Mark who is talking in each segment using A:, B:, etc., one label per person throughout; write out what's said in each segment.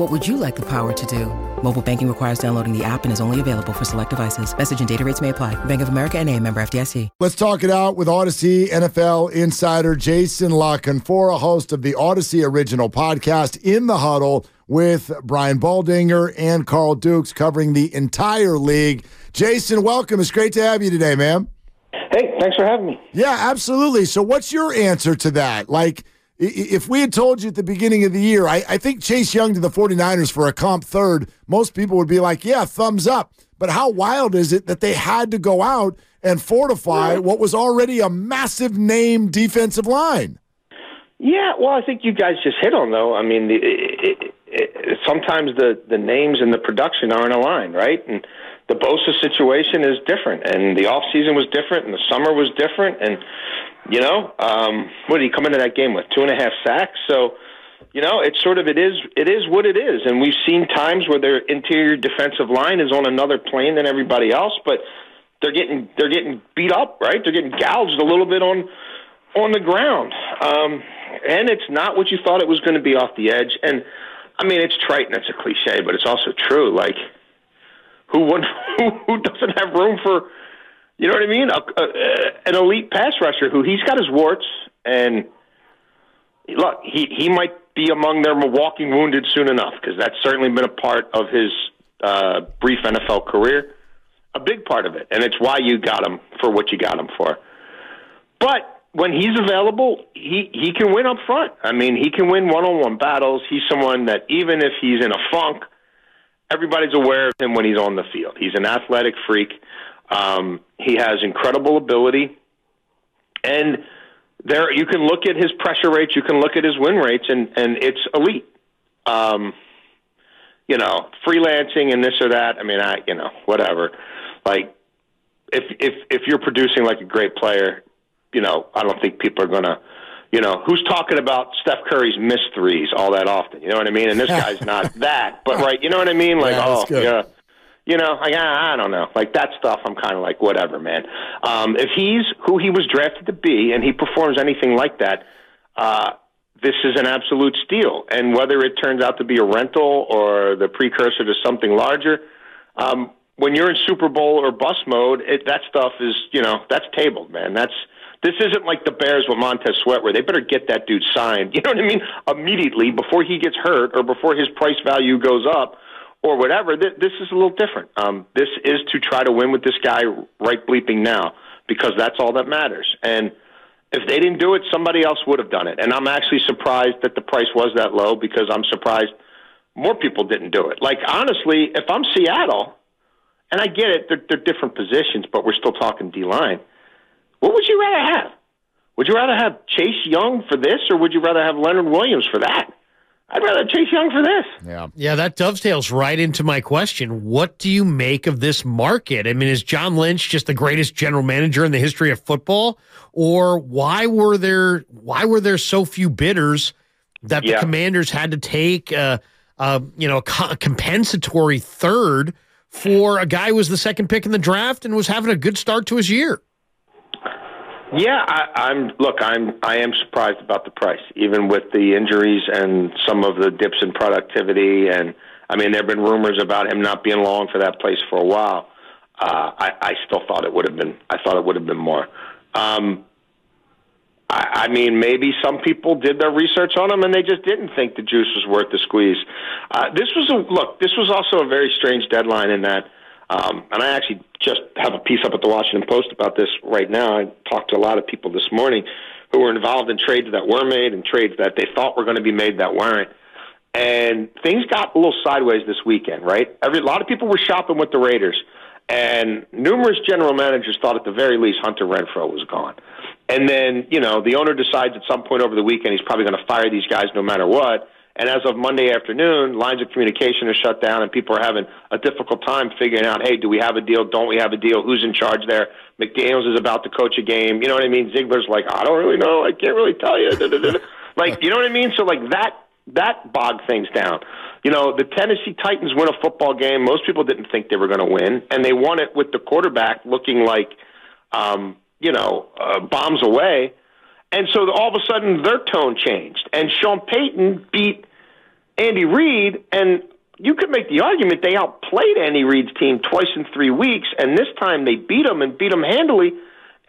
A: What would you like the power to do? Mobile banking requires downloading the app and is only available for select devices. Message and data rates may apply. Bank of America and a member FDIC.
B: Let's talk it out with Audacy NFL insider Jason La Canfora, host of the Audacy original podcast In the Huddle with Brian Baldinger and Carl Dukes covering the entire league. Jason, welcome. It's great to have you today, man.
C: Hey, thanks for having me.
B: Yeah, absolutely. So what's your answer to that? Like – if we had told you at the beginning of the year, I, I, think Chase Young to the 49ers for a comp third, most people would be like, yeah, thumbs up. But how wild is it that they had to go out and fortify what was already a massive name defensive line?
C: Yeah, well, I think you guys just hit on though. I mean, it, it, it, sometimes the the names and the production aren't aligned, right? And the Bosa situation is different, and the off season was different, and the summer was different, and you know, um, what did he come into that game with? Two and a half sacks. So, you know, it's sort of it is it is what it is, and we've seen times where their interior defensive line is on another plane than everybody else, but they're getting they're getting beat up, right? They're getting gouged a little bit on on the ground, um, and it's not what you thought it was going to be off the edge. And I mean, it's trite and it's a cliche, but it's also true. Like, who would who, who doesn't have room for you know what I mean? A, a, an elite pass rusher who he's got his warts, and look, he he might be among their walking wounded soon enough because that's certainly been a part of his uh, brief NFL career, a big part of it, and it's why you got him for what you got him for. But when he's available, he he can win up front. I mean, he can win one on one battles. He's someone that even if he's in a funk, everybody's aware of him when he's on the field. He's an athletic freak. Um, he has incredible ability, and there you can look at his pressure rates, you can look at his win rates, and and it's elite. Um, you know, freelancing and this or that. I mean, I you know whatever. Like if if if you're producing like a great player, you know, I don't think people are gonna. You know, who's talking about Steph Curry's missed threes all that often? You know what I mean? And this guy's not that, but right, you know what I mean? Like,
B: yeah,
C: oh, yeah you know, like I, I don't know, like that stuff. I'm kind of like whatever, man. Um, if he's who he was drafted to be, and he performs anything like that, uh, this is an absolute steal. And whether it turns out to be a rental or the precursor to something larger, um, when you're in Super Bowl or bust mode, it, that stuff is, you know, that's tabled, man. That's this isn't like the Bears with Montez Sweat, where they better get that dude signed. You know what I mean? Immediately before he gets hurt or before his price value goes up or whatever. Th- this is a little different. Um, this is to try to win with this guy right bleeping now because that's all that matters. And if they didn't do it, somebody else would have done it. And I'm actually surprised that the price was that low because I'm surprised more people didn't do it. Like honestly, if I'm Seattle, and I get it, they're, they're different positions, but we're still talking D line. What would you rather have? Would you rather have Chase Young for this, or would you rather have Leonard Williams for that? I'd rather Chase Young for this.
B: Yeah.
D: Yeah, that dovetails right into my question. What do you make of this market? I mean, is John Lynch just the greatest general manager in the history of football? Or why were there why were there so few bidders that the commanders had to take uh, uh, you know, a compensatory third for a guy who was the second pick in the draft and was having a good start to his year?
C: Yeah, I, I'm. Look, I'm. I am surprised about the price, even with the injuries and some of the dips in productivity. And I mean, there have been rumors about him not being long for that place for a while. Uh, I, I still thought it would have been. I thought it would have been more. Um, I, I mean, maybe some people did their research on him and they just didn't think the juice was worth the squeeze. Uh, this was a look. This was also a very strange deadline in that Um, and I actually just have a piece up at the Washington Post about this right now. I talked to a lot of people this morning who were involved in trades that were made and trades that they thought were going to be made that weren't. And things got a little sideways this weekend, right? Every, a lot of people were shopping with the Raiders, and numerous general managers thought at the very least Hunter Renfrow was gone. And then, you know, the owner decides at some point over the weekend he's probably going to fire these guys no matter what. And as of Monday afternoon, lines of communication are shut down, and people are having a difficult time figuring out, hey, do we have a deal? Don't we have a deal? Who's in charge there? McDaniels is about to coach a game. You know what I mean? Ziegler's like, I don't really know. I can't really tell you. like, you know what I mean? So like that that bogged things down. You know, the Tennessee Titans win a football game. Most people didn't think they were going to win, and they won it with the quarterback looking like, um, you know, uh, bombs away. And so all of a sudden, their tone changed, and Sean Payton beat Andy Reid, and you could make the argument they outplayed Andy Reid's team twice in three weeks, and this time they beat them and beat them handily.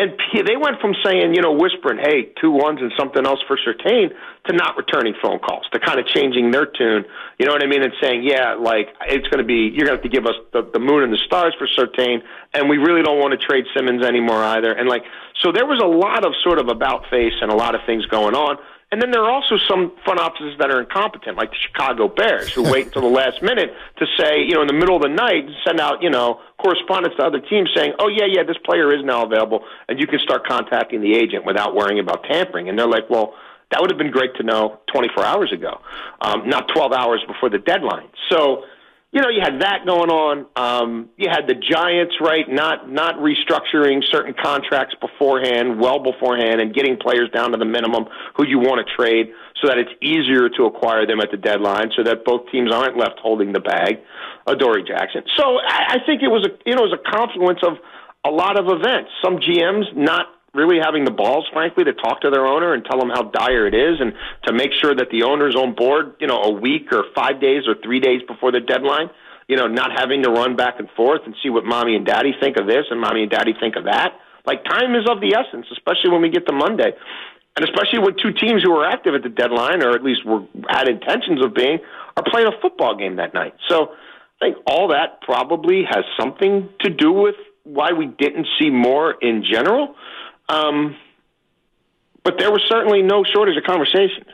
C: And they went from saying, you know, whispering, hey, two ones and something else for Surtain, to not returning phone calls, to kind of changing their tune. You know what I mean? And saying, yeah, like, it's going to be, you're going to have to give us the, the moon and the stars for Surtain, and we really don't want to trade Simmons anymore either. And, like, so there was a lot of sort of about face and a lot of things going on. And then there are also some front offices that are incompetent, like the Chicago Bears, who wait until the last minute to say, you know, in the middle of the night, send out, you know, correspondence to other teams saying, oh, yeah, yeah, this player is now available, and you can start contacting the agent without worrying about tampering. And they're like, well, that would have been great to know 24 hours ago, um, not 12 hours before the deadline. So, you know, you had that going on. Um, you had the Giants, right, not not restructuring certain contracts beforehand, well beforehand, and getting players down to the minimum who you want to trade, so that it's easier to acquire them at the deadline, so that both teams aren't left holding the bag. Adoree Jackson. So I, I think it was a you know it was a confluence of a lot of events. Some GMs not really having the balls, frankly, to talk to their owner and tell them how dire it is, and to make sure that the owner's on board, you know, a week or five days or three days before the deadline. You know, not having to run back and forth and see what mommy and daddy think of this and mommy and daddy think of that. Like time is of the essence, especially when we get to Monday, and especially with two teams who are active at the deadline, or at least were had intentions of being, are playing a football game that night. So I think all that probably has something to do with why we didn't see more in general. Um, but there was certainly no shortage of conversation.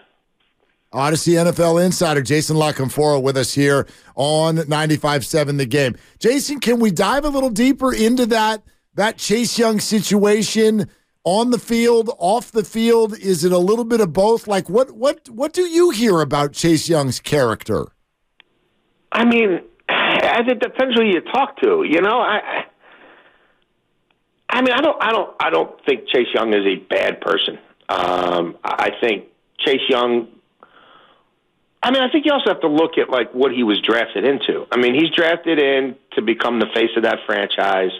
B: Audacy NFL insider Jason La Canfora with us here on 95.7 The Game. Jason, can we dive a little deeper into that that Chase Young situation on the field, off the field? Is it a little bit of both? Like what what what do you hear about Chase Young's character?
C: I mean, it depends who you talk to. You know, I I mean, I don't, I don't, I don't think Chase Young is a bad person. Um, I think Chase Young. I mean, I think you also have to look at like what he was drafted into. I mean, he's drafted in to become the face of that franchise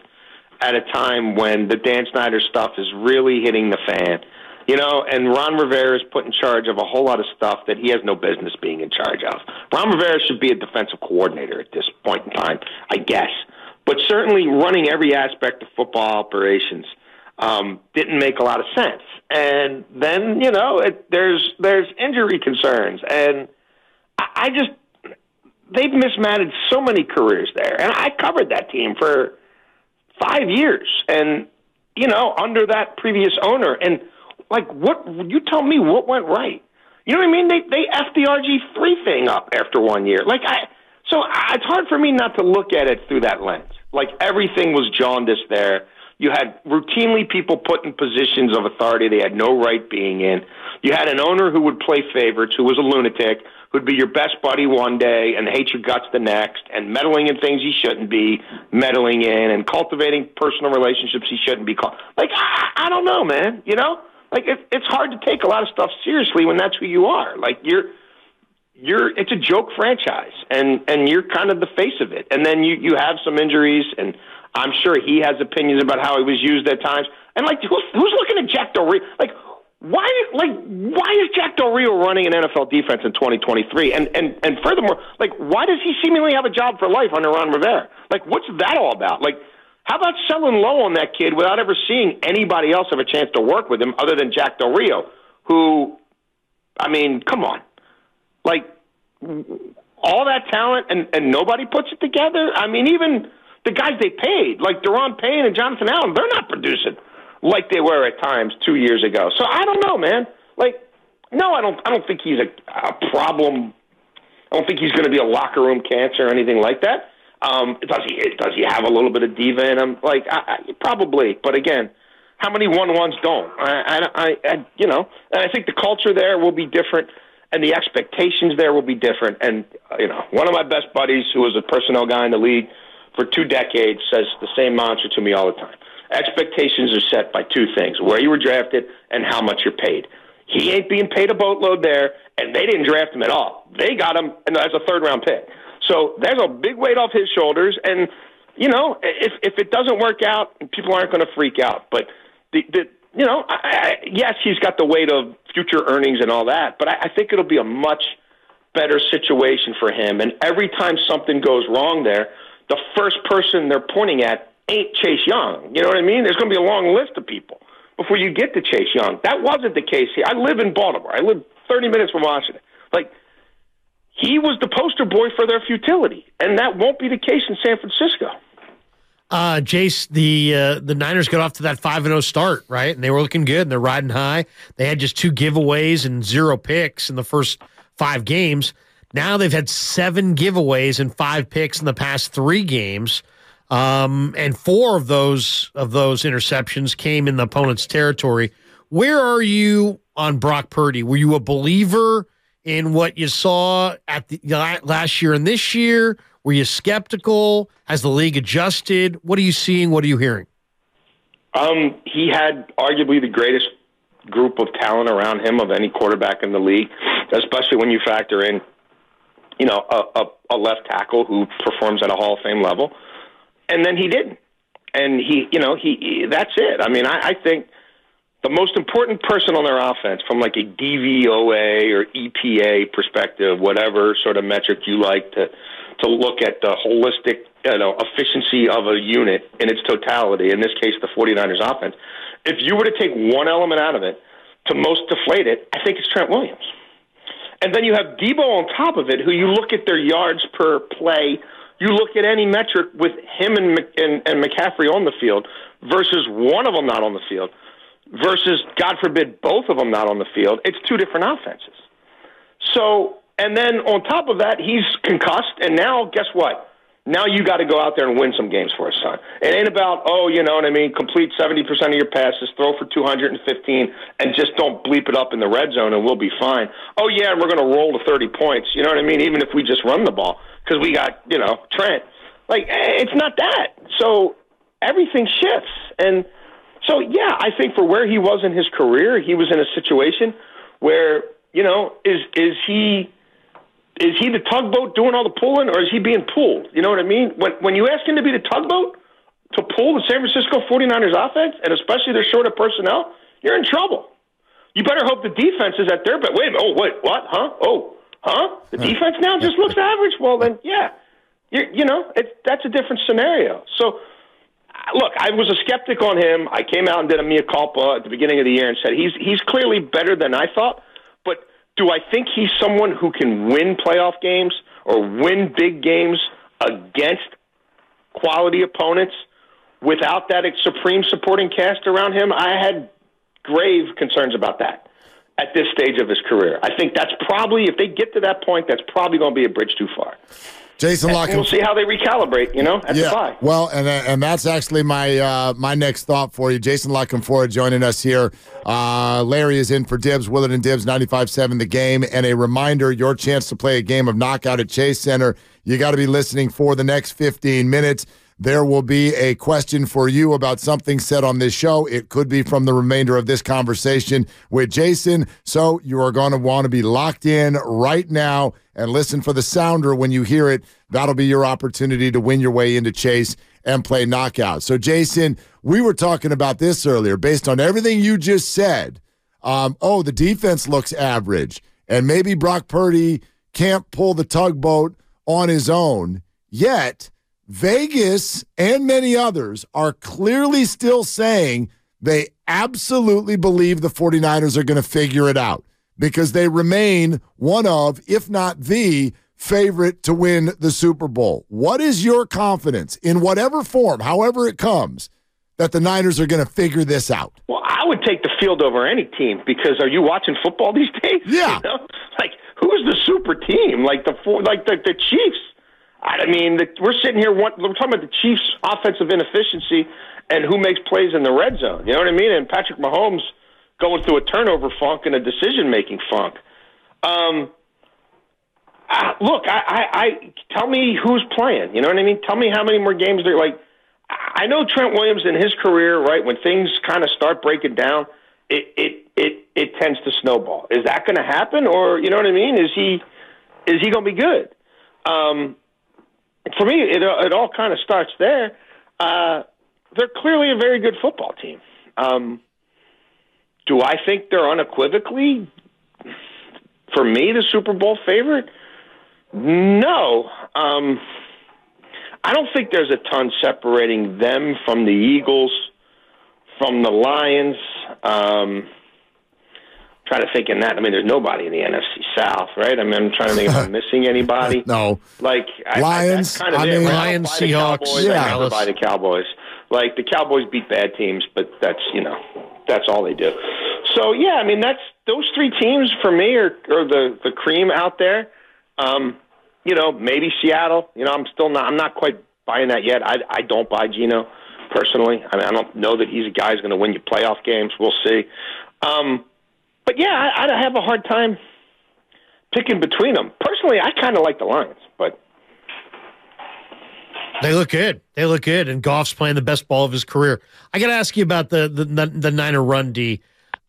C: at a time when the Dan Snyder stuff is really hitting the fan. You know, and Ron Rivera is put in charge of a whole lot of stuff that he has no business being in charge of. Ron Rivera should be a defensive coordinator at this point in time, I guess but certainly running every aspect of football operations um, didn't make a lot of sense. And then you know it, there's there's injury concerns, and I, I just they've mismanaged so many careers there, and I covered that team for five years, and you know under that previous owner, and like what you tell me what went right. You know what I mean? They they f the RG three thing up after one year. Like I, so it's hard for me not to look at it through that lens. Like everything was jaundiced there. You had routinely people put in positions of authority they had no right being in. You had an owner who would play favorites, who was a lunatic, who'd be your best buddy one day and hate your guts the next, and meddling in things he shouldn't be meddling in, and cultivating personal relationships he shouldn't be. Call- like I, I don't know, man. You know, like it, it's hard to take a lot of stuff seriously when that's who you are. Like you're you're it's a joke franchise and and you're kind of the face of it. And then you you have some injuries and i'm sure he has opinions about how he was used at times. And like who's, who's looking at jack del like why like why is jack del rio running an nfl defense in 2023 and and and furthermore like why does he seemingly have a job for life under ron rivera? Like what's that all about? Like how about selling low on that kid without ever seeing anybody else have a chance to work with him other than jack del rio who i mean come on like all that talent and and nobody puts it together. I mean, even the guys they paid, like Daron Payne and Jonathan Allen, they're not producing like they were at times two years ago. So I don't know, man. Like, no, I don't. I don't think he's a, a problem. I don't think he's going to be a locker room cancer or anything like that. Um, does he? Does he have a little bit of diva in him? Like, I, I, probably. But again, how many one ones don't? I, I, I, you know, and I think the culture there will be different, and the expectations there will be different. And uh, you know, one of my best buddies, who was a personnel guy in the league for two decades, says the same mantra to me all the time. Expectations are set by two things: where you were drafted and how much you're paid. He ain't being paid a boatload there, and they didn't draft him at all. They got him as a third round pick. So there's a big weight off his shoulders, and you know, if if it doesn't work out, people aren't going to freak out. But the, the you know, I, I, yes, he's got the weight of future earnings and all that, but I, I think it'll be a much better situation for him. And every time something goes wrong there, the first person they're pointing at ain't Chase Young. You know what I mean? There's going to be a long list of people before you get to Chase Young. That wasn't the case here. I live in Baltimore. I live 30 minutes from Washington. Like he was the poster boy for their futility, and that won't be the case in San Francisco.
D: Uh, Jace, the uh, the Niners got off to that five and zero oh start, right? And they were looking good, and they're riding high. They had just two giveaways and zero picks in the first five games. Now they've had seven giveaways and five picks in the past three games, um, and four of those of those interceptions came in the opponent's territory. Where are you on Brock Purdy? Were you a believer in what you saw at the last year and this year? Were you skeptical? Has the league adjusted? What are you seeing? What are you hearing?
C: Um, he had arguably the greatest group of talent around him of any quarterback in the league, especially when you factor in, you know, a, a, a left tackle who performs at a Hall of Fame level, and then he didn't, and he, you know, he, he that's it. I mean, I, I think the most important person on their offense, from like a DVOA or EPA perspective, whatever sort of metric you like to to look at the holistic you know, efficiency of a unit in its totality, in this case, the 49ers offense, if you were to take one element out of it to most deflate it, I think it's Trent Williams. And then you have Deebo on top of it, who you look at their yards per play, you look at any metric with him and, and, and McCaffrey on the field versus one of them not on the field versus, God forbid, both of them not on the field. It's two different offenses. So and then on top of that, he's concussed, and now guess what? Now you got to go out there and win some games for his son. It ain't about oh, you know what I mean. Complete seventy percent of your passes, throw for two hundred and fifteen, and just don't bleep it up in the red zone, and we'll be fine. Oh yeah, and we're going to roll to thirty points. You know what I mean? Even if we just run the ball, because we got you know Trent. Like eh, it's not that. So everything shifts, and so yeah, I think for where he was in his career, he was in a situation where you know is is he is he the tugboat doing all the pulling, or is he being pulled? You know what I mean? When when you ask him to be the tugboat to pull the San Francisco 49ers offense, and especially they're short of personnel, you're in trouble. You better hope the defense is at their but wait, oh wait, what? Huh? Oh, huh? The defense now just looks average. Well then, yeah, you you know it, that's a different scenario. So. Look, I was a skeptic on him. I came out and did a mea culpa at the beginning of the year and said he's he's clearly better than I thought. Do I think he's someone who can win playoff games or win big games against quality opponents without that supreme supporting cast around him? I had grave concerns about that at this stage of his career. I think that's probably, if they get to that point, that's probably going to be a bridge too far.
B: Jason Lock.
C: We'll see how they recalibrate, you know, at
B: yeah.
C: the.
B: Well, and and that's actually my uh, my next thought for you. Jason La Canfora joining us here. Uh, Larry is in for Dibs, Willard and Dibs, 95-7 The Game. And a reminder, your chance to play a game of Knockout at Chase Center. You got to be listening for the next 15 minutes. There will be a question for you about something said on this show. It could be from the remainder of this conversation with Jason. So you are going to want to be locked in right now and listen for the sounder when you hear it. That'll be your opportunity to win your way into Chase and play knockout. So, Jason, we were talking about this earlier based on everything you just said. Um, oh, the defense looks average, and maybe Brock Purdy can't pull the tugboat on his own. Yet, Vegas and many others are clearly still saying they absolutely believe the 49ers are going to figure it out because they remain one of, if not the favorite to win the Super Bowl. What is your confidence in whatever form, however it comes, that the Niners are going to figure this out?
C: Well, I would take the field over any team because are you watching football these days?
B: Yeah.
C: You know? Like who's the super team? Like the four, like the the Chiefs. I mean, the, we're sitting here. We're talking about the Chiefs' offensive inefficiency and who makes plays in the red zone. You know what I mean? And Patrick Mahomes going through a turnover funk and a decision making funk. Um, uh, look, I, I, I tell me who's playing. You know what I mean? Tell me how many more games they're like. I know Trent Williams in his career, right? When things kind of start breaking down, it it it it tends to snowball. Is that going to happen, or you know what I mean? Is he is he going to be good? Um, for me, it it all kind of starts there. Uh, they're clearly a very good football team. Um, do I think they're unequivocally, for me, the Super Bowl favorite? No. Um, I don't think there's a ton separating them from the Eagles, from the Lions. Um, trying to think in that. I mean, there's nobody in the NFC South, right? I mean, I'm trying to think if I'm missing anybody.
B: no.
C: Like I,
B: Lions.
C: I, kind of
B: I mean,
C: right?
D: Lions,
C: I'll the
D: Seahawks,
C: Cowboys,
B: yeah.
C: I never buy the Cowboys. Like the Cowboys beat bad teams, but that's you know that's all they do. So yeah, I mean that's those three teams for me are, are the the cream out there. Um, you know, maybe Seattle. You know, I'm still not. I'm not quite buying that yet. I I don't buy Geno personally. I mean, I don't know that he's a guy who's going to win you playoff games. We'll see. Um, but yeah, I, I have a hard time picking between them. Personally, I kind of like the Lions, but
D: They look good. They look good, and Goff's playing the best ball of his career. I got to ask you about the the, the, the Niner run D.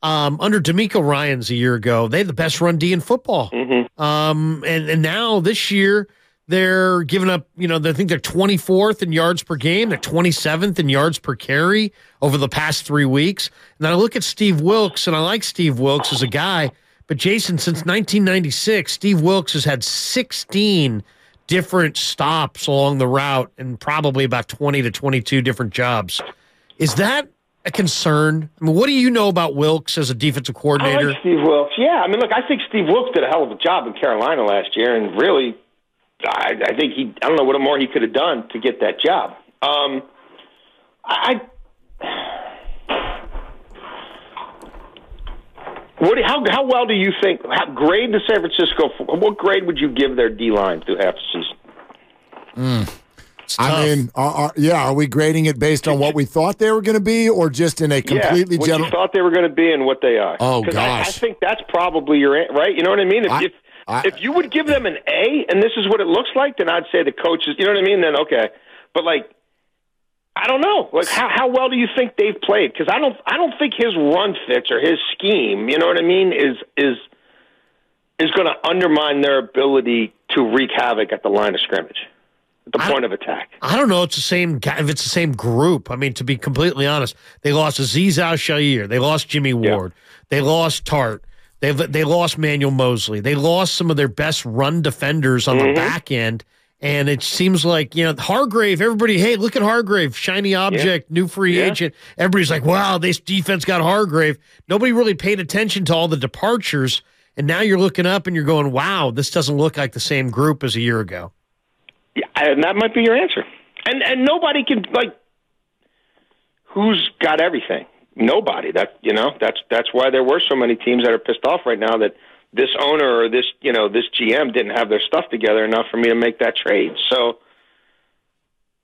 D: Um, under DeMeco Ryans a year ago, they had the best run D in football. Um, and and now this year they're giving up. You know, they think they're 24th in yards per game. They're 27th in yards per carry over the past three weeks. And then I look at Steve Wilks, and I like Steve Wilks as a guy. But Jason, since 1996, Steve Wilks has had 16 different stops along the route and probably about 20 to 22 different jobs. Is that a concern? I mean, what do you know about Wilks as a defensive
C: I
D: coordinator?
C: like Steve Wilks. Yeah, I mean, look, I think Steve Wilks did a hell of a job in Carolina last year, and really, I, I think he. I don't know what more he could have done to get that job. Um, I. What? How how well do you think? How grade the San Francisco? What grade would you give their D line through half the season?
D: It's
B: I mean, are, are, yeah, are we grading it based on what we thought they were going to be, or just in a completely
C: yeah, what
B: general?
C: you thought they were going to be and what they are.
B: Oh,
C: 'Cause I, I think that's probably your right. You know what I mean? If
B: I-
C: if,
B: I-
C: if you would give them an A and this is what it looks like, then I'd say the coaches. You know what I mean? Then okay, but like. I don't know. Like how how well do you think they've played? Because I don't I don't think his run fits or his scheme. You know what I mean? Is is is going to undermine their ability to wreak havoc at the line of scrimmage, at the
D: I-
C: point of attack.
D: I don't know. It's the same. If it's the same group, I mean, to be completely honest, they lost Azeez Al-Shaair. They lost Jimmy Ward. They lost Tartt. They they lost Manuel Moseley. They lost some of their best run defenders on the mm-hmm. back end. And it seems like you know Hargrave. Everybody, hey, look at Hargrave, shiny object, new free
C: Yeah.
D: agent. Everybody's like, wow, this defense got Hargrave. Nobody really paid attention to all the departures, and now you're looking up and you're going, wow, this doesn't look like the same group as a year ago.
C: Yeah, and that might be your answer. And and nobody can like who's got everything. Nobody. That you know that's that's why there were so many teams that are pissed off right now that this owner or this you know this GM didn't have their stuff together enough for me to make that trade. So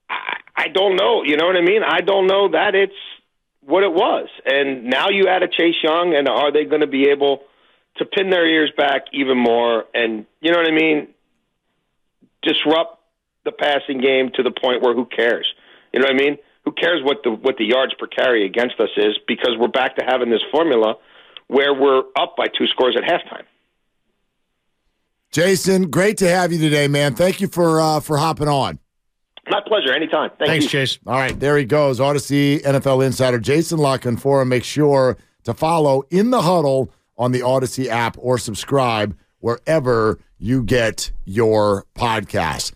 C: I, I don't know. You know what I mean? I don't know that it's what it was. And now you add a Chase Young, and are they going to be able to pin their ears back even more? And you know what I mean? Disrupt the passing game to the point where who cares? You know what I mean? Who cares what the what the yards per carry against us is because we're back to having this formula where we're up by two scores at halftime.
B: Jason, great to have you today, man. Thank you for uh, for hopping on.
C: My pleasure. Anytime. Thank
D: Thanks,
C: you.
D: Chase.
B: All right, there he goes. Audacy NFL insider Jason La Canfora him. Make sure to follow in the huddle on the Audacy app or subscribe wherever you get your podcasts.